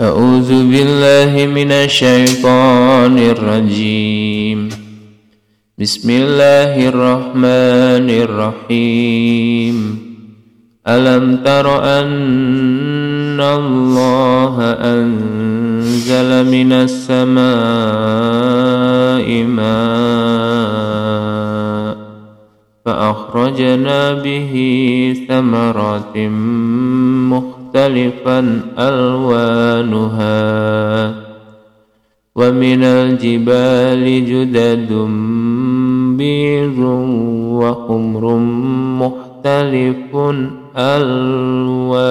أعوذ بالله من الشيطان الرجيم. بسم الله الرحمن الرحيم. ألم تر أن الله أنزل من السماء ماء فأخرجنا به ثمرات مختلفة مختلفا ألوانها ومن الجبال جدد بيض وحمر مختلف ألوانها.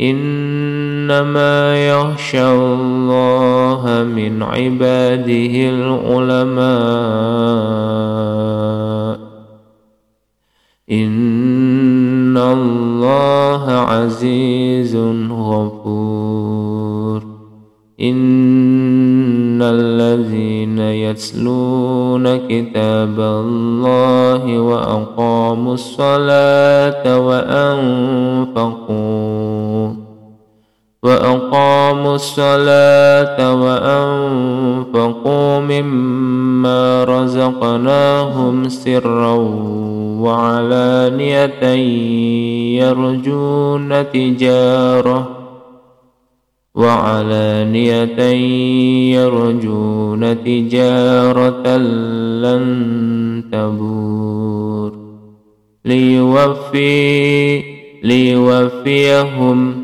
إنما يخشى الله من عباده العلماء. إن الله عزيز غفور. إن الذين يتلون كتاب الله وأقاموا الصلاة وأنفقوا وأقاموا الصلاة وأنفقوا مما رزقناهم سرا وعلانية يرجون تجارة وعلانية يرجون تجارة لن تبور ليوفي ليوفيهم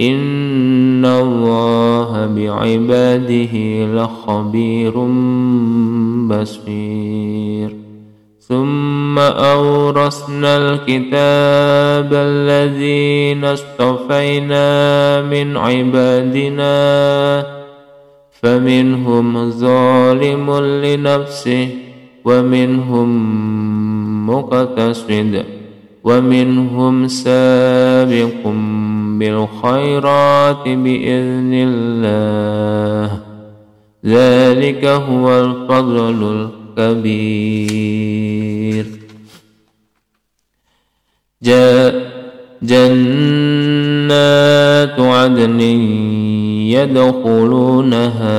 إن الله بعباده لخبير بصير. ثم أورثنا الكتاب الذين اصطفينا من عبادنا فمنهم ظالم لنفسه ومنهم مقتصد ومنهم سابق بالخيرات بإذن الله. ذلك هو الفضل الكبير. جاء جنات عدن يدخلونها.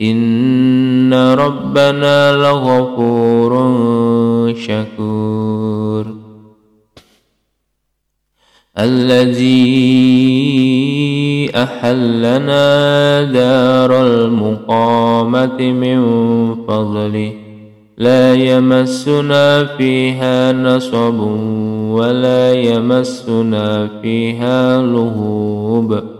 إن ربنا لغفور شكور. الذي أحلنا دار المقامة من فضله لا يمسنا فيها نصب ولا يمسنا فيها لغوب.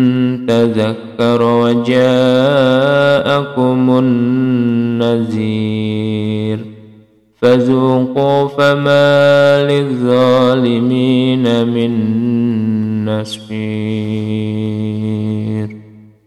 تذكر وجاءكم النذير فذوقوا فما للظالمين من نصير